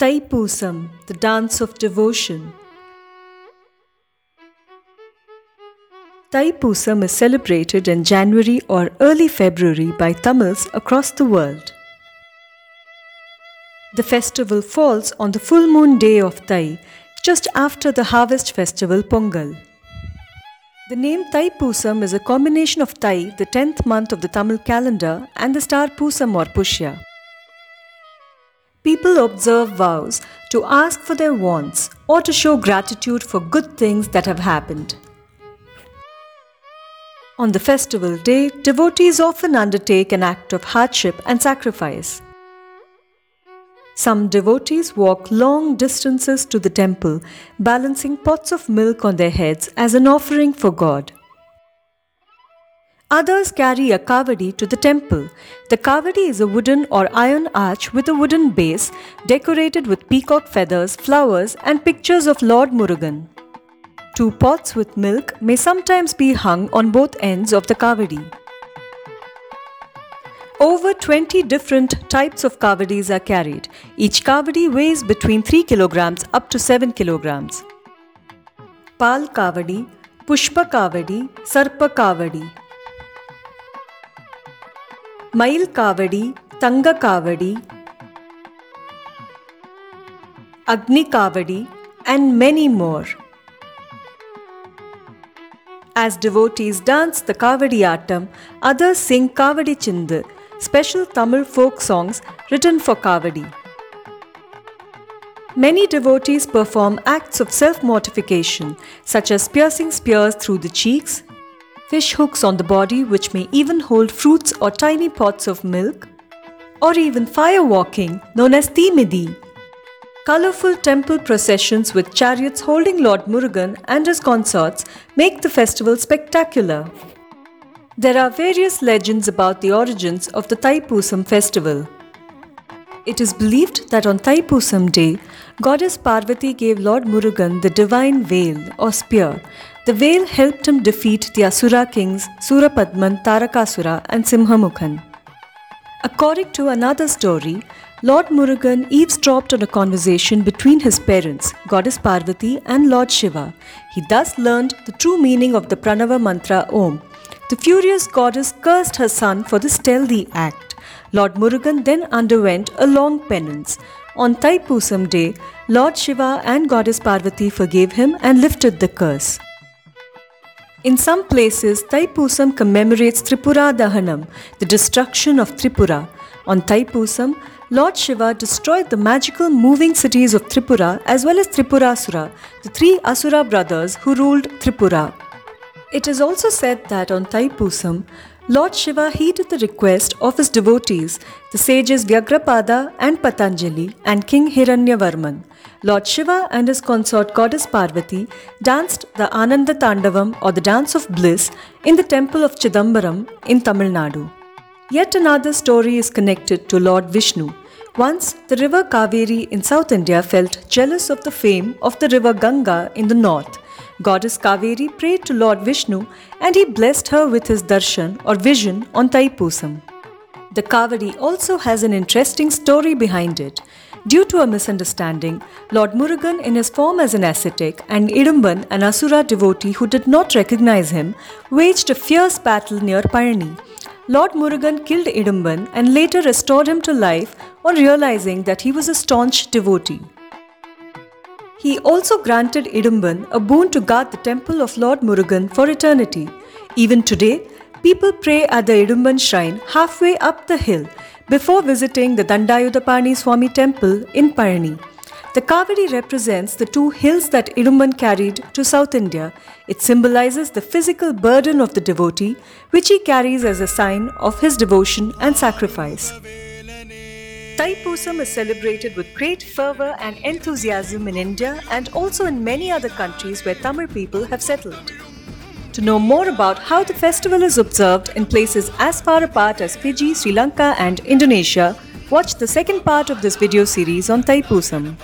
Thaipusam, the dance of devotion. Thaipusam is celebrated in January or early February by Tamils across the world. The festival falls on the full moon day of Thai, just after the harvest festival Pongal. The name Thai Thaipusam is a combination of Thai, the 10th month of the Tamil calendar, and the star Pusam or Pushya. People observe vows to ask for their wants or to show gratitude for good things that have happened. On the festival day, devotees often undertake an act of hardship and sacrifice. Some devotees walk long distances to the temple, balancing pots of milk on their heads as an offering for God. Others carry a kavadi to the temple. The kavadi is a wooden or iron arch with a wooden base decorated with peacock feathers, flowers, and pictures of Lord Murugan. Two pots with milk may sometimes be hung on both ends of the kavadi. Over 20 different types of kavadis are carried. Each kavadi weighs between 3 kilograms up to 7 kilograms. Pal kavadi, Pushpa kavadi, Sarpa kavadi. Mayil kavadi, Tanga kavadi, Agni kavadi, and many more. As devotees dance the Kavadi Attam, others sing Kavadi Chindu, special Tamil folk songs written for Kavadi. Many devotees perform acts of self mortification, such as piercing spears through the cheeks, fish hooks on the body, which may even hold fruits or tiny pots of milk, or even fire walking, known as Thimidi. Colorful temple processions with chariots holding Lord Murugan and his consorts make the festival spectacular. There are various legends about the origins of the Thaipusam festival. It is believed that on Thaipusam day, goddess Parvati gave Lord Murugan the divine vel or spear. The vel helped him defeat the Asura kings Surapadman, Tarakasura, and Simhamukhan. According to another story, Lord Murugan eavesdropped on a conversation between his parents, Goddess Parvati and Lord Shiva. He thus learned the true meaning of the Pranava mantra Om. The furious goddess cursed her son for this stealthy act. Lord Murugan then underwent a long penance. On Thaipusam day, Lord Shiva and Goddess Parvati forgave him and lifted the curse. In some places, Thaipusam commemorates Tripura Dahanam, the destruction of Tripura. On Thaipusam, Lord Shiva destroyed the magical moving cities of Tripura as well as Tripurasura, the three Asura brothers who ruled Tripura. It is also said that on Thaipusam, Lord Shiva heeded the request of his devotees, the sages Vyagrapada and Patanjali, and King Hiranyavarman. Lord Shiva and his consort goddess Parvati danced the Ananda Tandavam or the dance of bliss in the temple of Chidambaram in Tamil Nadu. Yet another story is connected to Lord Vishnu. Once, the river Kaveri in South India felt jealous of the fame of the river Ganga in the north. Goddess Kaveri prayed to Lord Vishnu and he blessed her with his darshan or vision on Thaipusam. The kavadi also has an interesting story behind it. Due to a misunderstanding, Lord Murugan, in his form as an ascetic, and Idumban, an Asura devotee who did not recognize him, waged a fierce battle near Pazhani. Lord Murugan killed Idumban and later restored him to life on realizing that he was a staunch devotee. He also granted Idumban a boon to guard the temple of Lord Murugan for eternity. Even today, people pray at the Idumban shrine halfway up the hill before visiting the Dandayudapani Swami temple in Pazhani. The kavadi represents the two hills that Idumban carried to South India. It symbolizes the physical burden of the devotee, which he carries as a sign of his devotion and sacrifice. Thaipusam is celebrated with great fervor and enthusiasm in India and also in many other countries where Tamil people have settled. To know more about how the festival is observed in places as far apart as Fiji, Sri Lanka, and Indonesia, watch the second part of this video series on Thaipusam.